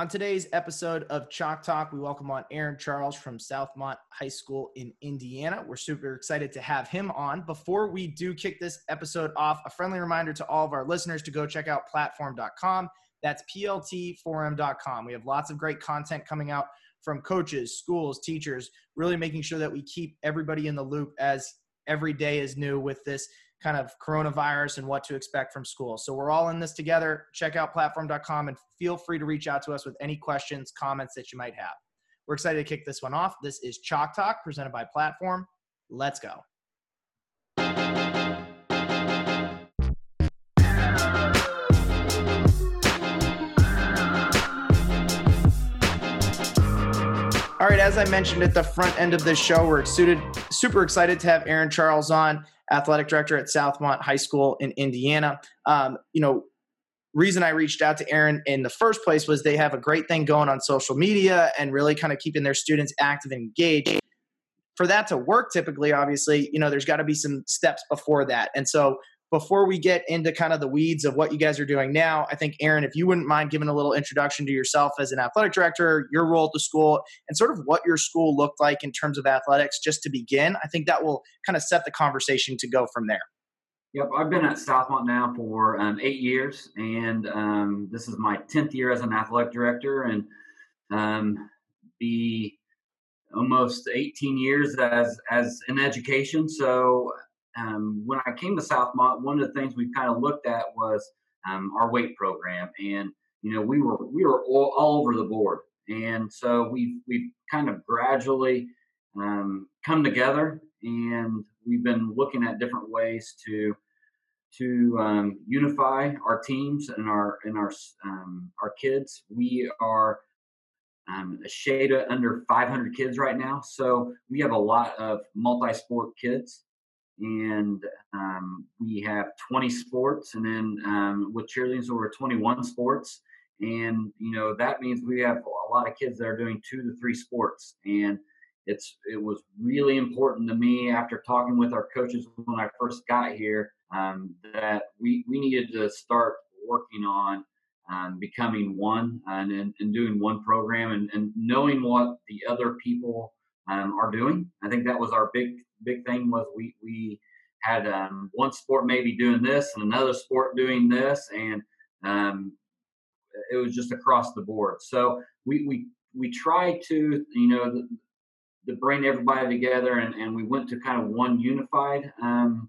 On today's episode of Chalk Talk, we welcome on Aaron Charles from Southmont High School in Indiana. We're super excited to have him on. Before we do kick this episode off, a friendly reminder to all of our listeners to go check out platform.com. That's plt4m.com. We have lots of great content coming out from coaches, schools, teachers, really making sure that we keep everybody in the loop as every day is new with this kind of coronavirus and what to expect from school. So we're all in this together. Check out platform.com and feel free to reach out to us with any questions, comments that you might have. We're excited to kick this one off. This is Chalk Talk presented by Platform. Let's go. All right, as I mentioned at the front end of this show, we're excited, super excited to have Aaron Charles on athletic director at Southmont High School in Indiana. Um, you know, reason I reached out to Aaron in the first place was they have a great thing going on social media and really kind of keeping their students active and engaged. For that to work, typically, obviously, you know, there's got to be some steps before that. And so before we get into kind of the weeds of what you guys are doing now, I think, Aaron, if you wouldn't mind giving a little introduction to yourself as an athletic director, your role at the school, and sort of what your school looked like in terms of athletics, just to begin, I think that will kind of set the conversation to go from there. Yep, I've been at Southmont now for um, eight years, and um, this is my 10th year as an athletic director, and um, the almost 18 years as as in education. So um, when I came to Southmont, one of the things we kind of looked at was um, our weight program, and you know we were we were all, all over the board, and so we've we've kind of gradually um, come together, and we've been looking at different ways to to um, unify our teams and our and our um, our kids. We are um, a shade under 500 kids right now, so we have a lot of multi-sport kids and um, we have 20 sports and then um, with cheerleading so we're 21 sports and you know that means we have a lot of kids that are doing two to three sports and it's it was really important to me after talking with our coaches when i first got here um, that we we needed to start working on um, becoming one and, and, and, doing one program and, and knowing what the other people um, are doing. I think that was our big big thing was we we had um, one sport maybe doing this and another sport doing this, and um, it was just across the board. So we we we tried to you know the, to bring everybody together, and, and we went to kind of one unified um,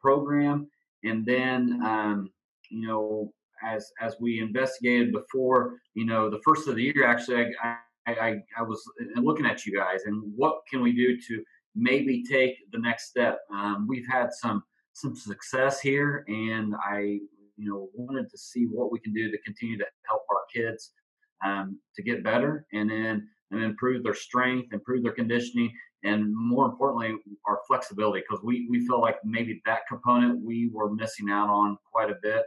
program, and then um, you know as as we investigated before, you know the first of the year actually I, I, I, was uh, looking at you guys and what can we do to maybe take the next step. Um, we've had some some success here, and I you know wanted to see what we can do to continue to help our kids um, to get better and then and improve their strength, improve their conditioning, and more importantly, our flexibility because we we feel like maybe that component we were missing out on quite a bit,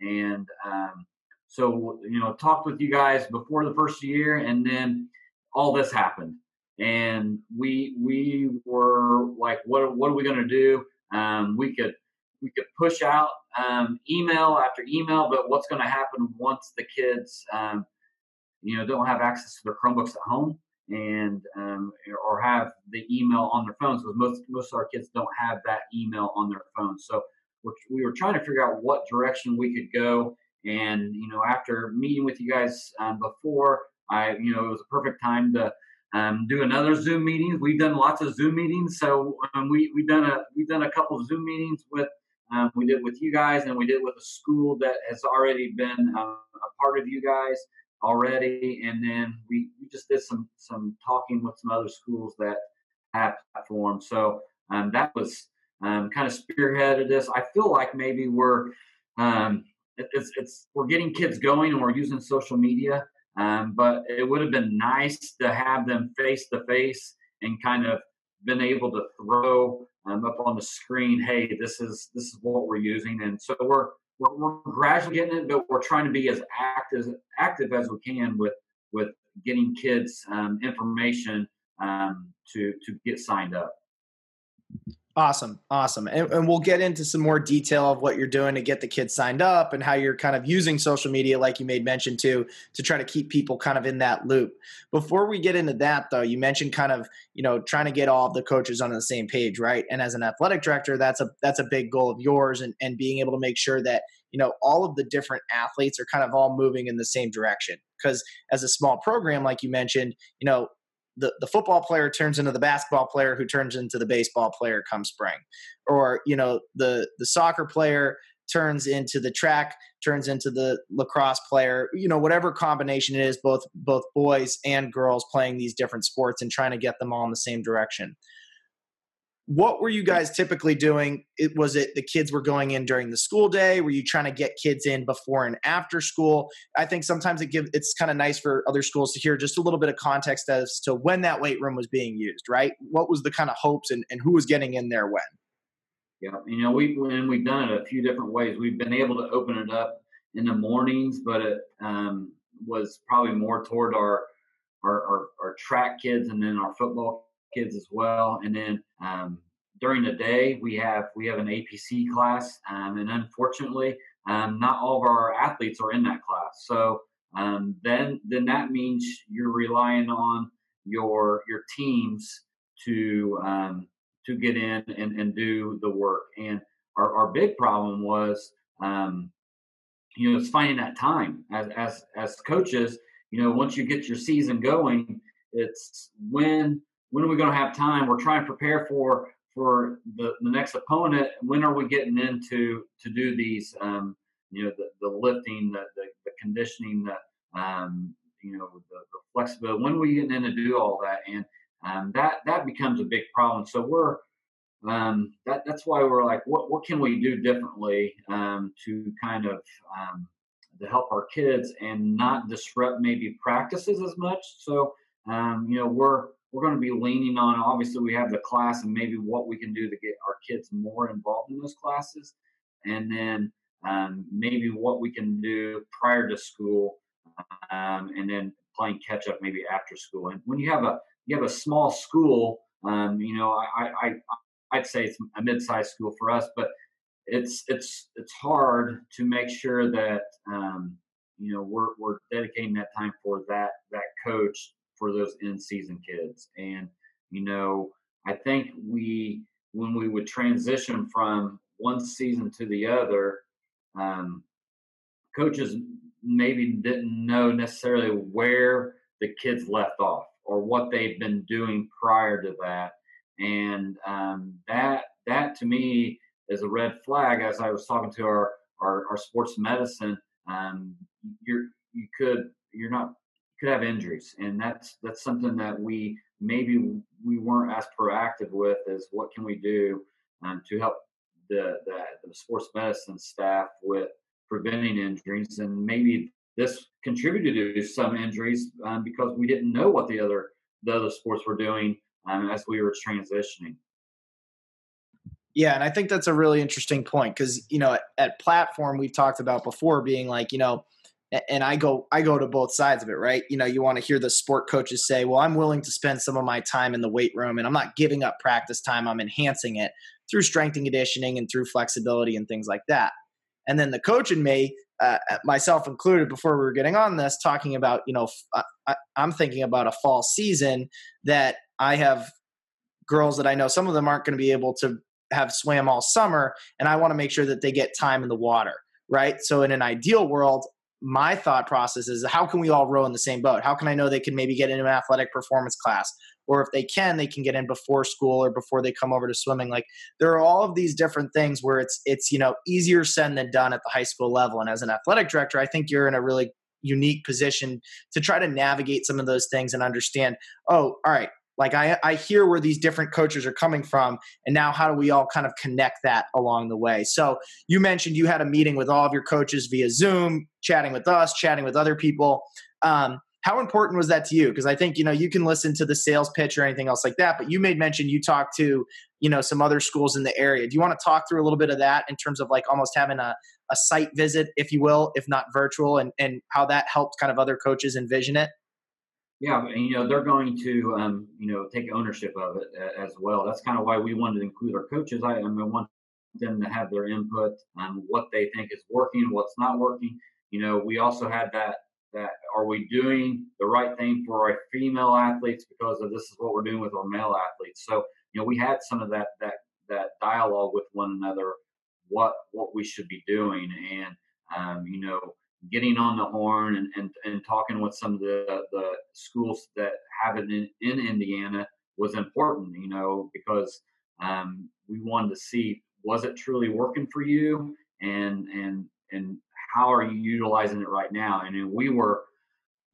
and um, so, you know, talked with you guys before the first year, and then all this happened, and we we were like, what what are we going to do? Um, we could we could push out um, email after email, but what's going to happen once the kids, um, you know, don't have access to their Chromebooks at home and um, or have the email on their phones because most most of our kids don't have that email on their phones. So we're, we were trying to figure out what direction we could go and you know, after meeting with you guys um, before, I you know it was a perfect time to um, do another Zoom meetings. We've done lots of Zoom meetings, so um, we we've done a we've done a couple of Zoom meetings with um, we did with you guys, and we did with a school that has already been uh, a part of you guys already, and then we, we just did some some talking with some other schools that have platforms. So um, that was um, kind of spearheaded this. I feel like maybe we're um, it's it's we're getting kids going and we're using social media. Um, but it would have been nice to have them face to face and kind of been able to throw um, up on the screen, hey, this is this is what we're using, and so we're we're, we're gradually getting it, but we're trying to be as active active as we can with with getting kids um, information um, to to get signed up. Awesome. Awesome. And, and, we'll get into some more detail of what you're doing to get the kids signed up and how you're kind of using social media, like you made mention to, to try to keep people kind of in that loop. Before we get into that, though, you mentioned kind of, you know, trying to get all of the coaches on the same page, right? And as an athletic director, that's a that's a big goal of yours and, and being able to make sure that, you know, all of the different athletes are kind of all moving in the same direction. Because as a small program, like you mentioned, you know, the, the football player turns into the basketball player who turns into the baseball player come spring. Or you know the the soccer player turns into the track turns into the lacrosse player you know whatever combination it is both both boys and girls playing these different sports and trying to get them all in the same direction what were you guys typically doing? It, was it the kids were going in during the school day? Were you trying to get kids in before and after school? I think sometimes it give it's kind of nice for other schools to hear just a little bit of context as to when that weight room was being used right? What was the kind of hopes and, and who was getting in there when? Yeah you know we and we've done it a few different ways. We've been able to open it up in the mornings but it um, was probably more toward our, our our, our track kids and then our football kids as well. And then um, during the day, we have we have an APC class, um, and unfortunately, um, not all of our athletes are in that class. So um, then then that means you're relying on your your teams to um, to get in and, and do the work. And our, our big problem was you know it's finding that time as as as coaches. You know, once you get your season going, it's when when are we going to have time? We're trying to prepare for for the, the next opponent. When are we getting into to do these? Um, you know, the, the lifting, the, the, the conditioning, the um, you know, the, the, flexibility. When are we getting in to do all that? And um, that that becomes a big problem. So we're um, that that's why we're like, what what can we do differently um, to kind of um, to help our kids and not disrupt maybe practices as much. So um, you know, we're we're going to be leaning on obviously we have the class and maybe what we can do to get our kids more involved in those classes. And then um, maybe what we can do prior to school um, and then playing catch up maybe after school. And when you have a you have a small school um, you know I, I i'd say it's a mid-sized school for us but it's it's it's hard to make sure that um, you know we're, we're dedicating that time for that that coach for those in season kids. And, you know, I think we, when we would transition from one season to the other, um, coaches maybe didn't know necessarily where the kids left off or what they've been doing prior to that. And um, that, that to me is a red flag. As I was talking to our, our, our sports medicine, um, you're, you could, you're not could have injuries, and that's that's something that we maybe we weren't as proactive with is what can we do um, to help the, the, the sports medicine staff with preventing injuries, and maybe this contributed to some injuries um, because we didn't know what the other the other sports were doing um, as we were transitioning. Yeah, and I think that's a really interesting point because you know at, at platform we've talked about before being like you know and I go I go to both sides of it, right? You know, you want to hear the sport coaches say, "Well, I'm willing to spend some of my time in the weight room and I'm not giving up practice time, I'm enhancing it through strength and conditioning and through flexibility and things like that." And then the coach and me, uh, myself included, before we were getting on this, talking about, you know, I, I'm thinking about a fall season that I have girls that I know some of them aren't going to be able to have swam all summer, and I want to make sure that they get time in the water right? So in an ideal world, my thought process is how can we all row in the same boat? How can I know they can maybe get into an athletic performance class? Or if they can, they can get in before school or before they come over to swimming. Like there are all of these different things where it's it's you know easier said than done at the high school level. And as an athletic director, I think you're in a really unique position to try to navigate some of those things and understand, oh, all right, like I, I hear where these different coaches are coming from and now how do we all kind of connect that along the way? So you mentioned you had a meeting with all of your coaches via zoom chatting with us chatting with other people. Um, how important was that to you? Because i think you know you can listen to the sales pitch or anything else like that but you made mention you talked to you know some other schools in the area. Do you want to talk through a little bit of that in terms of like almost having a, a site visit if you will if not virtual and, and how that helped kind of other coaches envision it Yeah, and you know they're going to um, you know take ownership of it as well. That's kind of why we wanted to include our coaches. I, I mean, want them to have their input on what they think is working, what's not working. You know, we also had that that are we doing the right thing for our female athletes because of this is what we're doing with our male athletes. So you know, we had some of that that that dialogue with one another, what what we should be doing, and um, you know, getting on the horn and, and, and talking with some of the, the schools that have it in, in Indiana was important, you know, because um, we wanted to see was it truly working for you and and and how are you utilizing it right now? And we were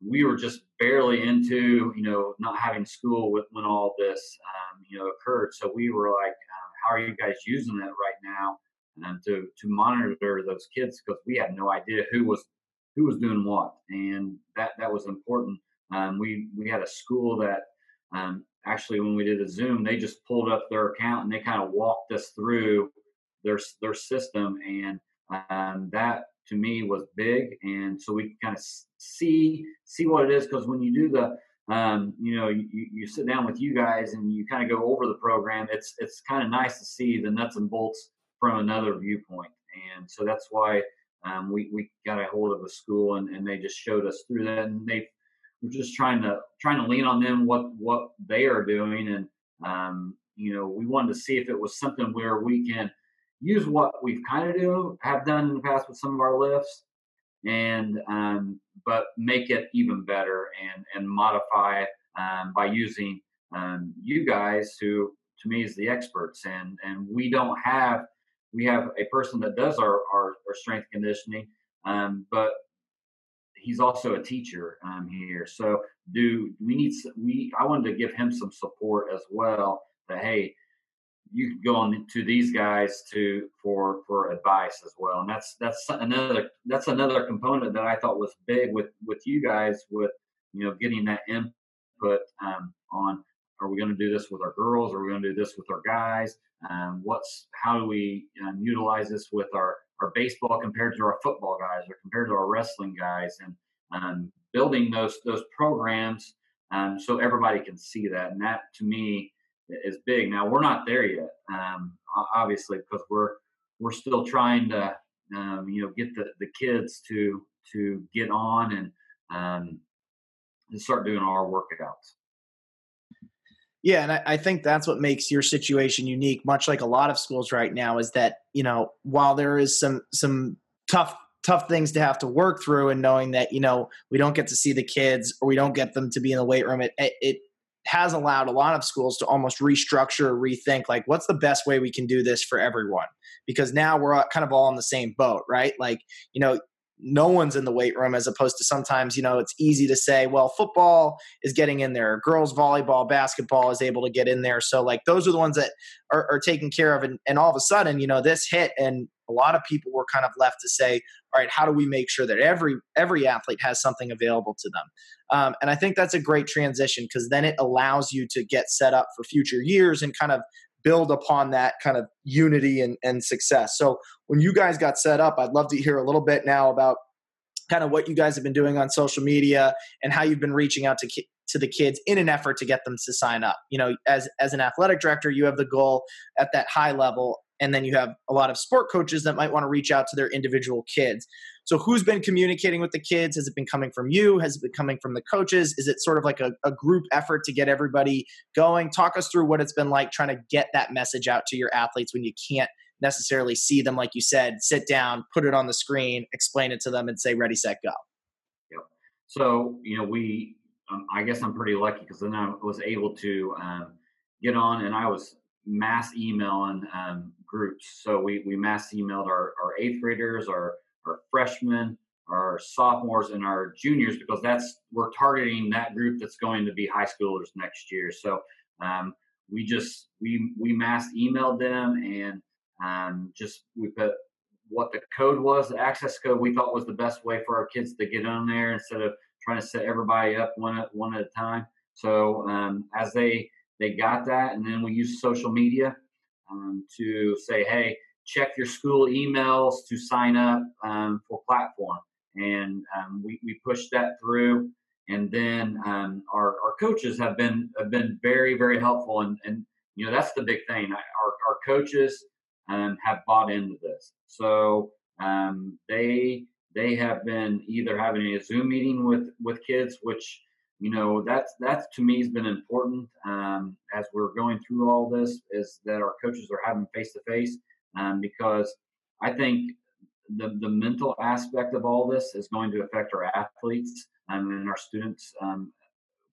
we were just barely into you know not having school with when all this um, you know occurred. So we were like, uh, how are you guys using it right now? And to to monitor those kids because we had no idea who was who was doing what, and that that was important. Um, we we had a school that um, actually when we did a Zoom, they just pulled up their account and they kind of walked us through their their system, and um, that to me was big. And so we kind of see see what it is because when you do the um, you know, you, you sit down with you guys and you kind of go over the program. It's it's kind of nice to see the nuts and bolts from another viewpoint, and so that's why um, we we got a hold of a school and, and they just showed us through that, and they were just trying to trying to lean on them what what they are doing, and um, you know we wanted to see if it was something where we can use what we've kind of do have done in the past with some of our lifts, and um, but make it even better and and modify um, by using um, you guys who to me is the experts and and we don't have we have a person that does our, our, our strength conditioning, um, but he's also a teacher um, here. So do we need we? I wanted to give him some support as well. That hey, you can go on to these guys to for for advice as well. And that's that's another that's another component that I thought was big with with you guys with you know getting that input um, on are we going to do this with our girls? Are we going to do this with our guys? Um, what's how do we um, utilize this with our our baseball compared to our football guys or compared to our wrestling guys and um, building those those programs um, so everybody can see that and that to me is big now we're not there yet um, obviously because we're we're still trying to um, you know get the, the kids to to get on and um, and start doing our workouts yeah, and I, I, think that's what makes your situation unique, much like a lot of schools right now, is that you know while there is some some tough tough things to have to work through, and knowing that you know we don't get to see the kids or we don't get them to be in the weight room, it it has allowed a lot of schools to almost restructure, rethink, like what's the best way we can do this for everyone? Because now we're kind of all in the same boat, right? Like you know no one's in the weight room as opposed to sometimes you know it's easy to say well football is getting in there. Girls volleyball basketball is able to get in there. So like those are the ones that are, are taken care of and, and all of a sudden you know this hit and a lot of people were kind of left to say all right how do we make sure that every every athlete has something available to them? Um, and i think that's a great transition because then it allows you to get set up for future years and kind of build upon that kind of unity and, and success. So when you guys got set up, I'd love to hear a little bit now about kind of what you guys have been doing on social media and how you've been reaching out to ki- to the kids in an effort to get them to sign up. You know, as as an athletic director, you have the goal at that high level and then you have a lot of sport coaches that might want to reach out to their individual kids. So, who's been communicating with the kids? Has it been coming from you? Has it been coming from the coaches? Is it sort of like a, a group effort to get everybody going? Talk us through what it's been like trying to get that message out to your athletes when you can't necessarily see them, like you said, sit down, put it on the screen, explain it to them, and say, ready, set, go. Yep. So, you know, we, um, I guess I'm pretty lucky because then I was able to um, get on and I was mass emailing um, groups. So we, we mass emailed our, our eighth graders, our, our freshmen, our sophomores, and our juniors because that's we're targeting that group that's going to be high schoolers next year. So um, we just we we mass emailed them and um, just we put what the code was, the access code we thought was the best way for our kids to get on there instead of trying to set everybody up one at one at a time. So um, as they they got that, and then we used social media um, to say, hey, check your school emails to sign up um, for platform, and um, we we pushed that through, and then um, our, our coaches have been have been very very helpful. And and you know that's the big thing. Our, our coaches um, have bought into this. So um, they they have been either having a zoom meeting with with kids which you know that's that's to me has been important um, as we're going through all this is that our coaches are having face to face because i think the, the mental aspect of all this is going to affect our athletes um, and our students um,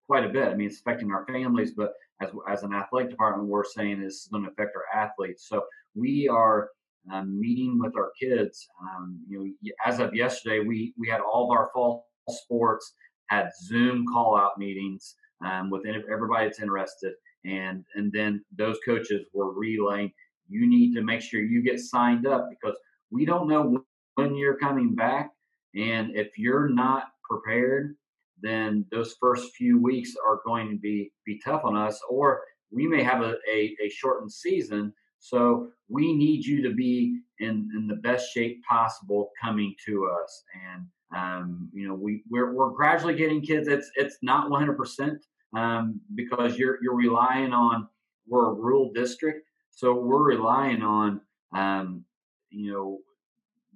quite a bit. I mean, it's affecting our families, but as, as an athletic department, we're saying this is going to affect our athletes. So we are um, meeting with our kids. Um, you know, as of yesterday, we we had all of our fall sports had Zoom call out meetings um, with everybody that's interested, and and then those coaches were relaying. You need to make sure you get signed up because we don't know when you're coming back, and if you're not prepared, then those first few weeks are going to be be tough on us, or we may have a, a, a shortened season. So we need you to be in, in the best shape possible coming to us. And um, you know, we we're, we're gradually getting kids. It's it's not 100 percent um, because you're you're relying on we're a rural district, so we're relying on um, you know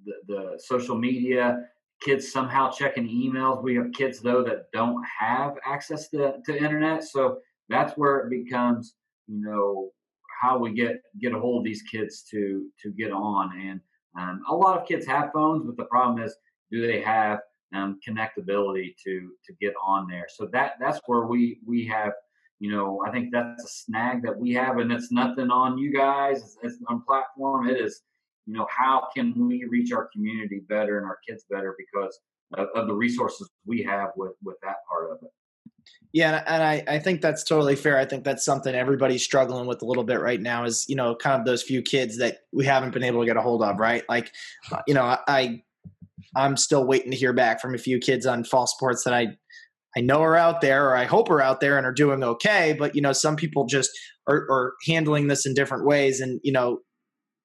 the, the social media kids somehow checking emails. We have kids though that don't have access to, to internet. So that's where it becomes, you know, how we get get a hold of these kids to to get on. And um, a lot of kids have phones, but the problem is, do they have um, connectability to to get on there? So that that's where we we have. You know, I think that's a snag that we have, and it's nothing on you guys. It's, it's on platform. It is you know, how can we reach our community better and our kids better because of, of the resources we have with with that part of it. Yeah, and I, I think that's totally fair. I think that's something everybody's struggling with a little bit right now is, you know, kind of those few kids that we haven't been able to get a hold of, right? Like, uh, you know, I I'm still waiting to hear back from a few kids on fall sports that I I know are out there or I hope are out there and are doing okay, but you know, some people just are, are handling this in different ways and, you know,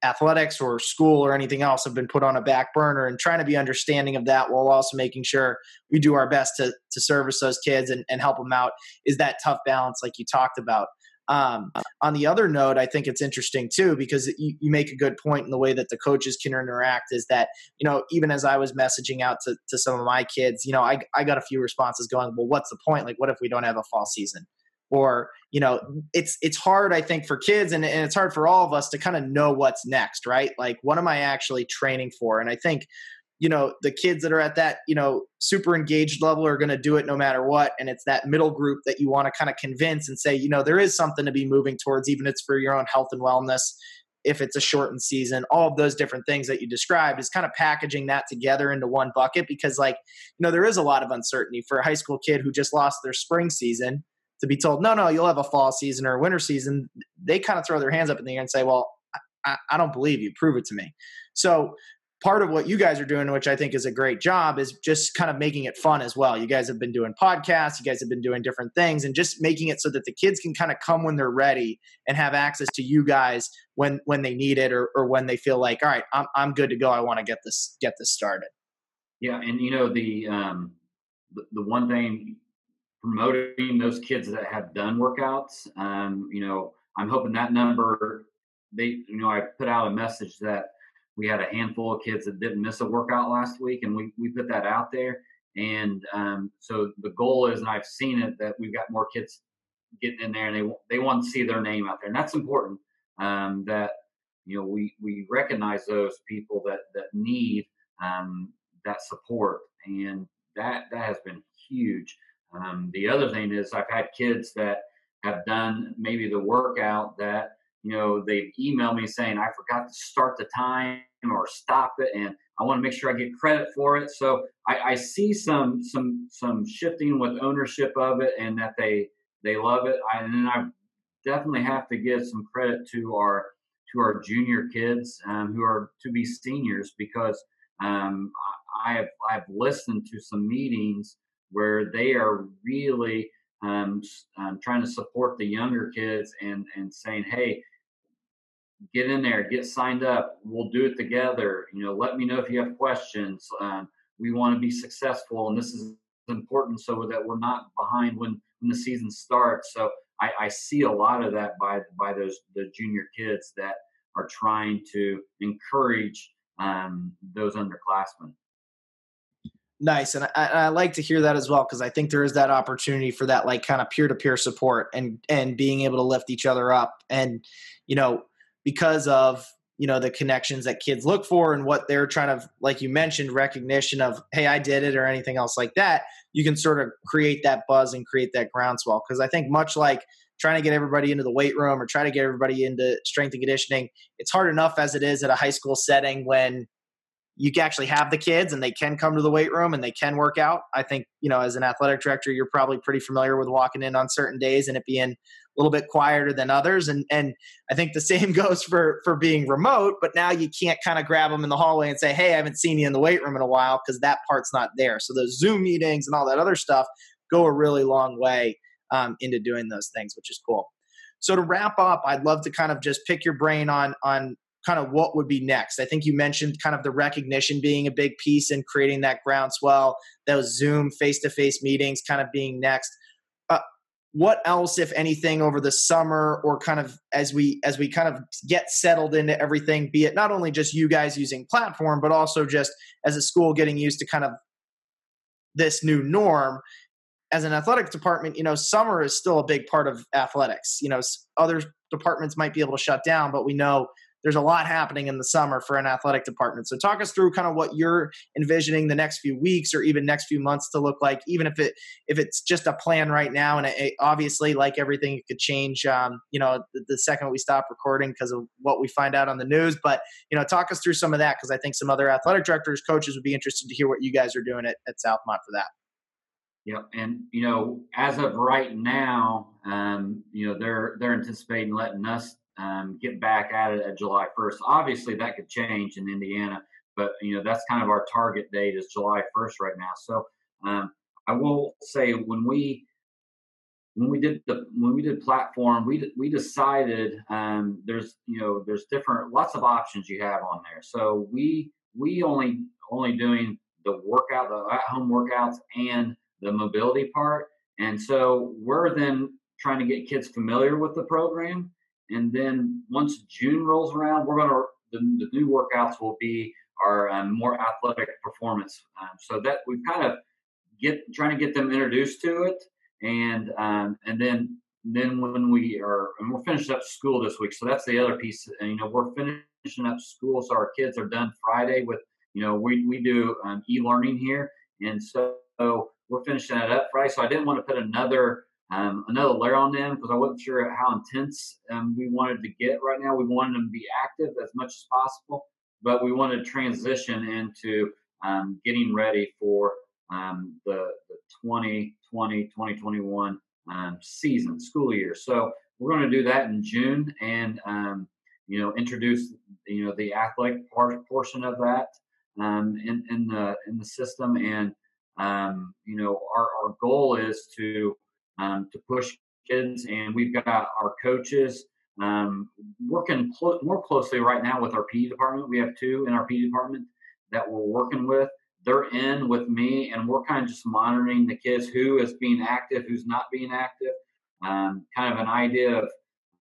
athletics or school or anything else have been put on a back burner and trying to be understanding of that while also making sure we do our best to, to service those kids and, and help them out is that tough balance like you talked about um, on the other note i think it's interesting too because you, you, make a good point in the way that the coaches can interact is that you know even as i was messaging out to, to some of my kids you know I, I got a few responses going well what's the point? Like what if we don't have a fall season? Or you know it's it's hard i think for kids and, and it's hard for all of us to kind of know what's next right? Like what am i actually training for? And i think you know the kids that are at that you know super engaged level are going to do it no matter what and it's that middle group that you want to kind of convince and say you know there is something to be moving towards even if it's for your own health and wellness if it's a shortened season all of those different things that you described is kind of packaging that together into one bucket because like you know there is a lot of uncertainty for a high school kid who just lost their spring season to be told, no, no, you'll have a fall season or a winter season, they kind of throw their hands up in the air and say, well, I, I don't believe you. Prove it to me. So part of what you guys are doing, which I think is a great job, is just kind of making it fun as well. You guys have been doing podcasts, you guys have been doing different things, and just making it so that the kids can kind of come when they're ready and have access to you guys when when they need it or, or when they feel like, all right, I'm I'm good to go. I want to get this get this started. Yeah, and you know the um, the, the one thing promoting those kids that have done workouts. Um, you know, I'm hoping that number. They, you know, I put out a message that we had a handful of kids that didn't miss a workout last week, and we we put that out there. And um, so the goal is, and I've seen it, that we've got more kids getting in there, and they they want to see their name out there, and that's important. Um, that you know we we recognize those people that that need um, that support, and that that has been huge. Um, the other thing is I've had kids that have done maybe the workout that you know they've emailed me saying I forgot to start the time or stop it, and I want to make sure I get credit for it. So I, I see some some some shifting with ownership of it, and that they they love it. I, and then I definitely have to give some credit to our to our junior kids um, who are to be seniors because um, I have I've listened to some meetings where they are really um, um, trying to support the younger kids and and saying, hey, get in there, get signed up. We'll do it together. You know, let me know if you have questions. Um, we want to be successful, and this is important so that we're not behind when when the season starts. So I, I see a lot of that by by those the junior kids that are trying to encourage um, those underclassmen. Nice, and I, I, like to hear that as well because I think there is that opportunity for that, like kind of peer to peer support and and being able to lift each other up, and you know because of you know the connections that kids look for and what they're trying to like you mentioned recognition of hey i did it or anything else like that you can sort of create that buzz and create that groundswell. Because i think much like trying to get everybody into the weight room or try to get everybody into strength and conditioning it's hard enough as it is at a high school setting when you actually have the kids and they can come to the weight room and they can work out. I think, you know, as an athletic director, you're probably pretty familiar with walking in on certain days and it being a little bit quieter than others. And and I think the same goes for for being remote, but now you can't kind of grab them in the hallway and say, Hey, I haven't seen you in the weight room in a while because that part's not there. So those Zoom meetings and all that other stuff go a really long way um, into doing those things, which is cool. So to wrap up, I'd love to kind of just pick your brain on on kind of what would be next. I think you mentioned kind of the recognition being a big piece and creating that groundswell, those Zoom face to face meetings kind of being next. Uh, what else, if anything, over the summer or kind of as we as we kind of get settled into everything, be it not only just you guys using platform, but also just as a school getting used to kind of this new norm as an athletic department, you know, summer is still a big part of athletics. You know, other departments might be able to shut down, but we know there's a lot happening in the summer for an athletic department. So talk us through kind of what you're envisioning the next few weeks or even next few months to look like, even if it if it's just a plan right now. And it, it, obviously, like everything, it could change. Um, you know, the, the, second we stop recording because of what we find out on the news. But you know, talk us through some of that because I think some other athletic directors, coaches would be interested to hear what you guys are doing at, at Southmont for that. Yep, and you know, as of right now, um, you know, they're they're anticipating letting us um, get back at it at July 1st. Obviously, that could change in Indiana, but you know that's kind of our target date is July 1st right now. So um, I will say when we when we did the when we did platform, we we decided um, there's you know there's different lots of options you have on there. So we we only only doing the workout the at home workouts and the mobility part, and so we're then trying to get kids familiar with the program and then once June rolls around, we're going to, the, the, new workouts will be our um, more athletic performance. Um, so that we've kind of get, trying to get them introduced to it. And, um, and then, then when we are, and we're finishing up school this week. So that's the other piece. And, you know, we're finishing up school. So our kids are done Friday with, you know, we, we do um, e-learning here. And so we're finishing that up Friday. So I didn't want to put another um, another layer on them because I wasn't sure how intense um, we wanted to get right now. We wanted them to be active as much as possible, but we wanted to transition into um, getting ready for um, the, the 2020 2021 um, season, school year. So we're going to do that in June and um, you know introduce you know the athletic part portion of that in, in the in the system and you know our, our goal is to um, to push kids. And we've got our coaches um, working more closely right now with our PE department. We have two in our PE department that we're working with. They're in with me, and we're kind of just monitoring the kids who is being active, who's not being active. Um, kind of an idea of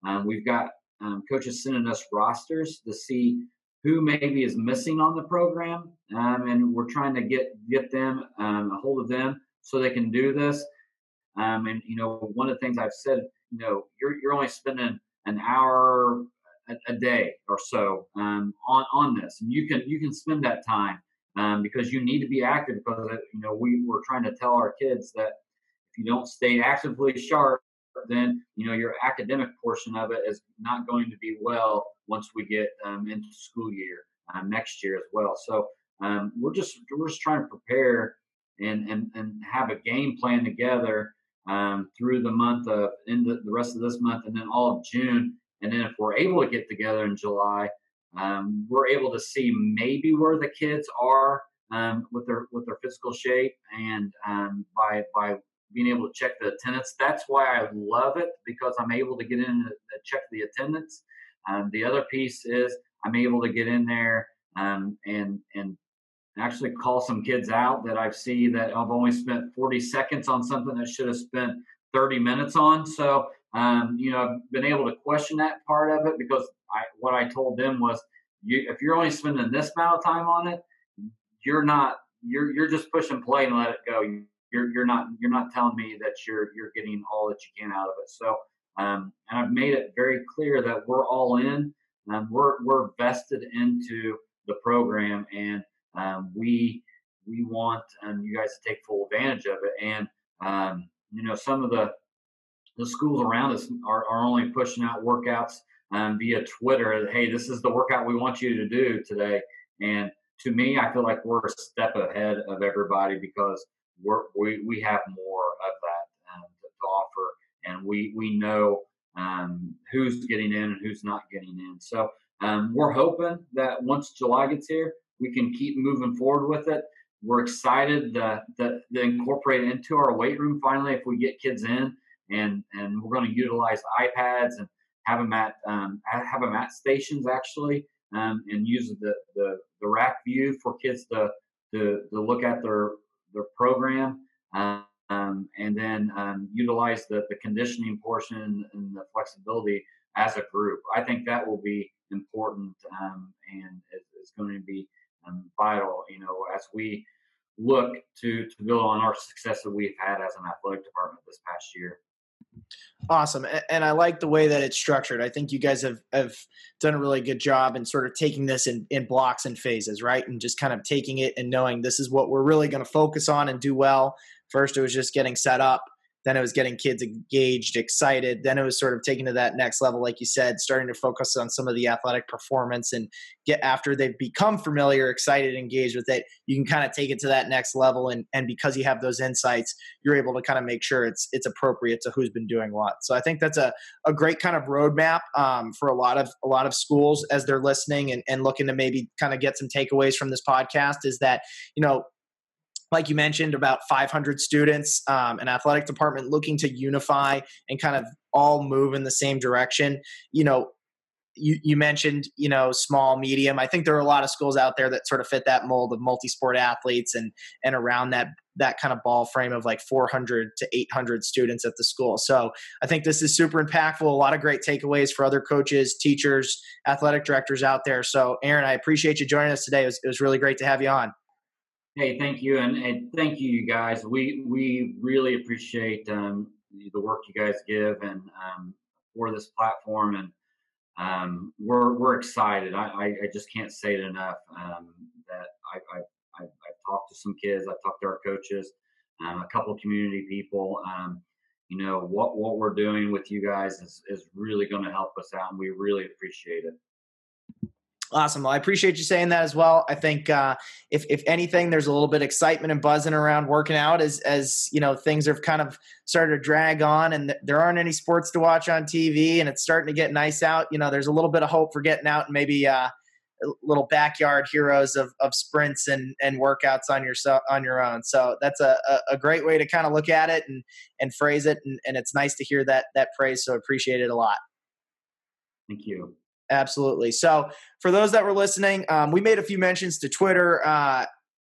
um, we've got um, coaches sending us rosters to see who maybe is missing on the program, um, and we're trying to get get them um, a hold of them so they can do this. Um, and you know, one of the things I've said, you know, you're you're only spending an hour a, a day or so um, on on this, and you can you can spend that time um, because you need to be active. Because uh, you know, we we're trying to tell our kids that if you don't stay actively sharp, then you know your academic portion of it is not going to be well once we get um, into school year um, next year as well. So um, we're just we're just trying to prepare and and and have a game plan together um, through the month of in the, the rest of this month and then all of June. And then if we're able to get together in July, um, we're able to see maybe where the kids are um, with their with their physical shape and um, by by being able to check the attendance. That's why I love it because I'm able to get in and check the attendance. Um, the other piece is I'm able to get in there um, and and actually call some kids out that I've seen that I've only spent 40 seconds on something that should have spent 30 minutes on. So, um, you know, I've been able to question that part of it because I, what I told them was, you, if you're only spending this amount of time on it, you're not, you're, you're just pushing play and let it go. You're, you're not, you're not telling me that you're, you're getting all that you can out of it. So, um, and I've made it very clear that we're all in. Um, we're, we're vested into the program and um, we we want um, you guys to take full advantage of it. And um, you know, some of the the schools around us are, are only pushing out workouts um, via Twitter. Hey, this is the workout we want you to do today. And to me, I feel like we're a step ahead of everybody because we're, we we have more of that um, to, offer, and we we know um, who's getting in and who's not getting in. So um, we're hoping that once July gets here, we can keep moving forward with it. We're excited to, to, incorporate it into our weight room finally if we get kids in, and and we're going to utilize iPads and have them at um, have them at stations actually, um, and use the, the the rack view for kids to to, to look at their their program. Um, and then um, utilize the, the conditioning portion and the flexibility as a group. I think that will be important um, and it's going to be and vital, you know, as we look to to build on our success that we've had as an athletic department this past year. Awesome. And I like the way that it's structured. I think you guys have, have done a really good job in sort of taking this in, in blocks and phases, right? And just kind of taking it and knowing this is what we're really going to focus on and do well. First, it was just getting set up then it was getting kids engaged, excited. Then it was sort of taking to that next level, like you said, starting to focus on some of the athletic performance and get after they've become familiar, excited, engaged with it. You can kind of take it to that next level, and and because you have those insights, you're able to kind of make sure it's it's appropriate to who's been doing what. So I think that's a a great kind of roadmap um, for a lot of a lot of schools as they're listening and, and looking to maybe kind of get some takeaways from this podcast. Is that you know like you mentioned, about 500 students, um, an athletic department looking to unify and kind of all move in the same direction. You know, you, you mentioned, you know, small, medium. I think there are a lot of schools out there that sort of fit that mold of multi-sport athletes and and around that that kind of ball frame of like 400 to 800 students at the school. So I think this is super impactful. A lot of great takeaways for other coaches, teachers, athletic directors out there. So Aaron, I appreciate you joining us today. It was, it was really great to have you on. Hey, thank you, and, and thank you, you guys. We we really appreciate um, the work you guys give and um, for this platform, and um, we're we're excited. I, I, I, just can't say it enough. Um, that I, I, I have talked to some kids. I've talked to our coaches, um, a couple of community people. Um, you know what what we're doing with you guys is is really going to help us out, and we really appreciate it. Awesome. Well, I appreciate you saying that as well. I think uh, if if anything, there's a little bit of excitement and buzzing around working out as as you know things have kind of started to drag on, and th- there aren't any sports to watch on TV, and it's starting to get nice out. You know, there's a little bit of hope for getting out and maybe uh, little backyard heroes of, of sprints and, and workouts on your on your own. So that's a, a great way to kind of look at it and and phrase it, and, and it's nice to hear that that praise. So appreciate it a lot. Thank you. Absolutely. So, for those that were listening, um, we made a few mentions to Twitter. Uh,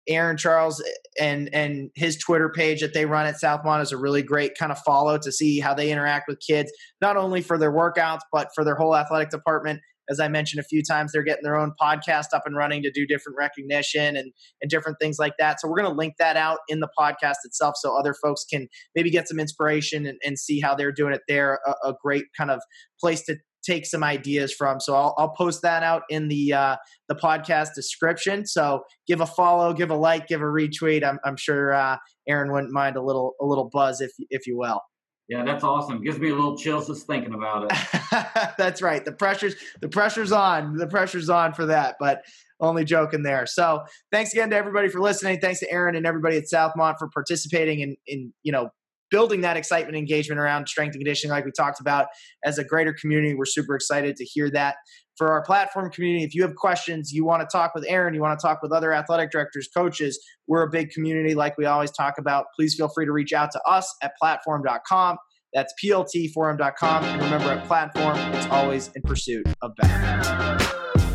Aaron Charles and and his Twitter page that they run at Southmont is a really great kind of follow to see how they interact with kids, not only for their workouts but for their whole athletic department. As I mentioned a few times, they're getting their own podcast up and running to do different recognition and and different things like that. So we're going to link that out in the podcast itself, so other folks can maybe get some inspiration and, and see how they're doing it there. A, a great kind of place to take some ideas from. So I'll, I'll post that out in the uh, the podcast description. So give a follow, give a like, give a retweet. I'm, I'm sure uh, Aaron wouldn't mind a little a little buzz if if you will. Yeah, that's awesome. Gives me a little chills just thinking about it. that's right. The pressure's the pressure's on. The pressure's on for that. But only joking there. So thanks again to everybody for listening. Thanks to Aaron and everybody at Southmont for participating in in you know building that excitement engagement around strength and conditioning like we talked about. As a greater community we're super excited to hear that. For our platform community if you have questions you want to talk with aaron you want to talk with other athletic directors coaches we're a big community like we always talk about. Please feel free to reach out to us at platform.com that's plt4m.com and remember at platform it's always in pursuit of better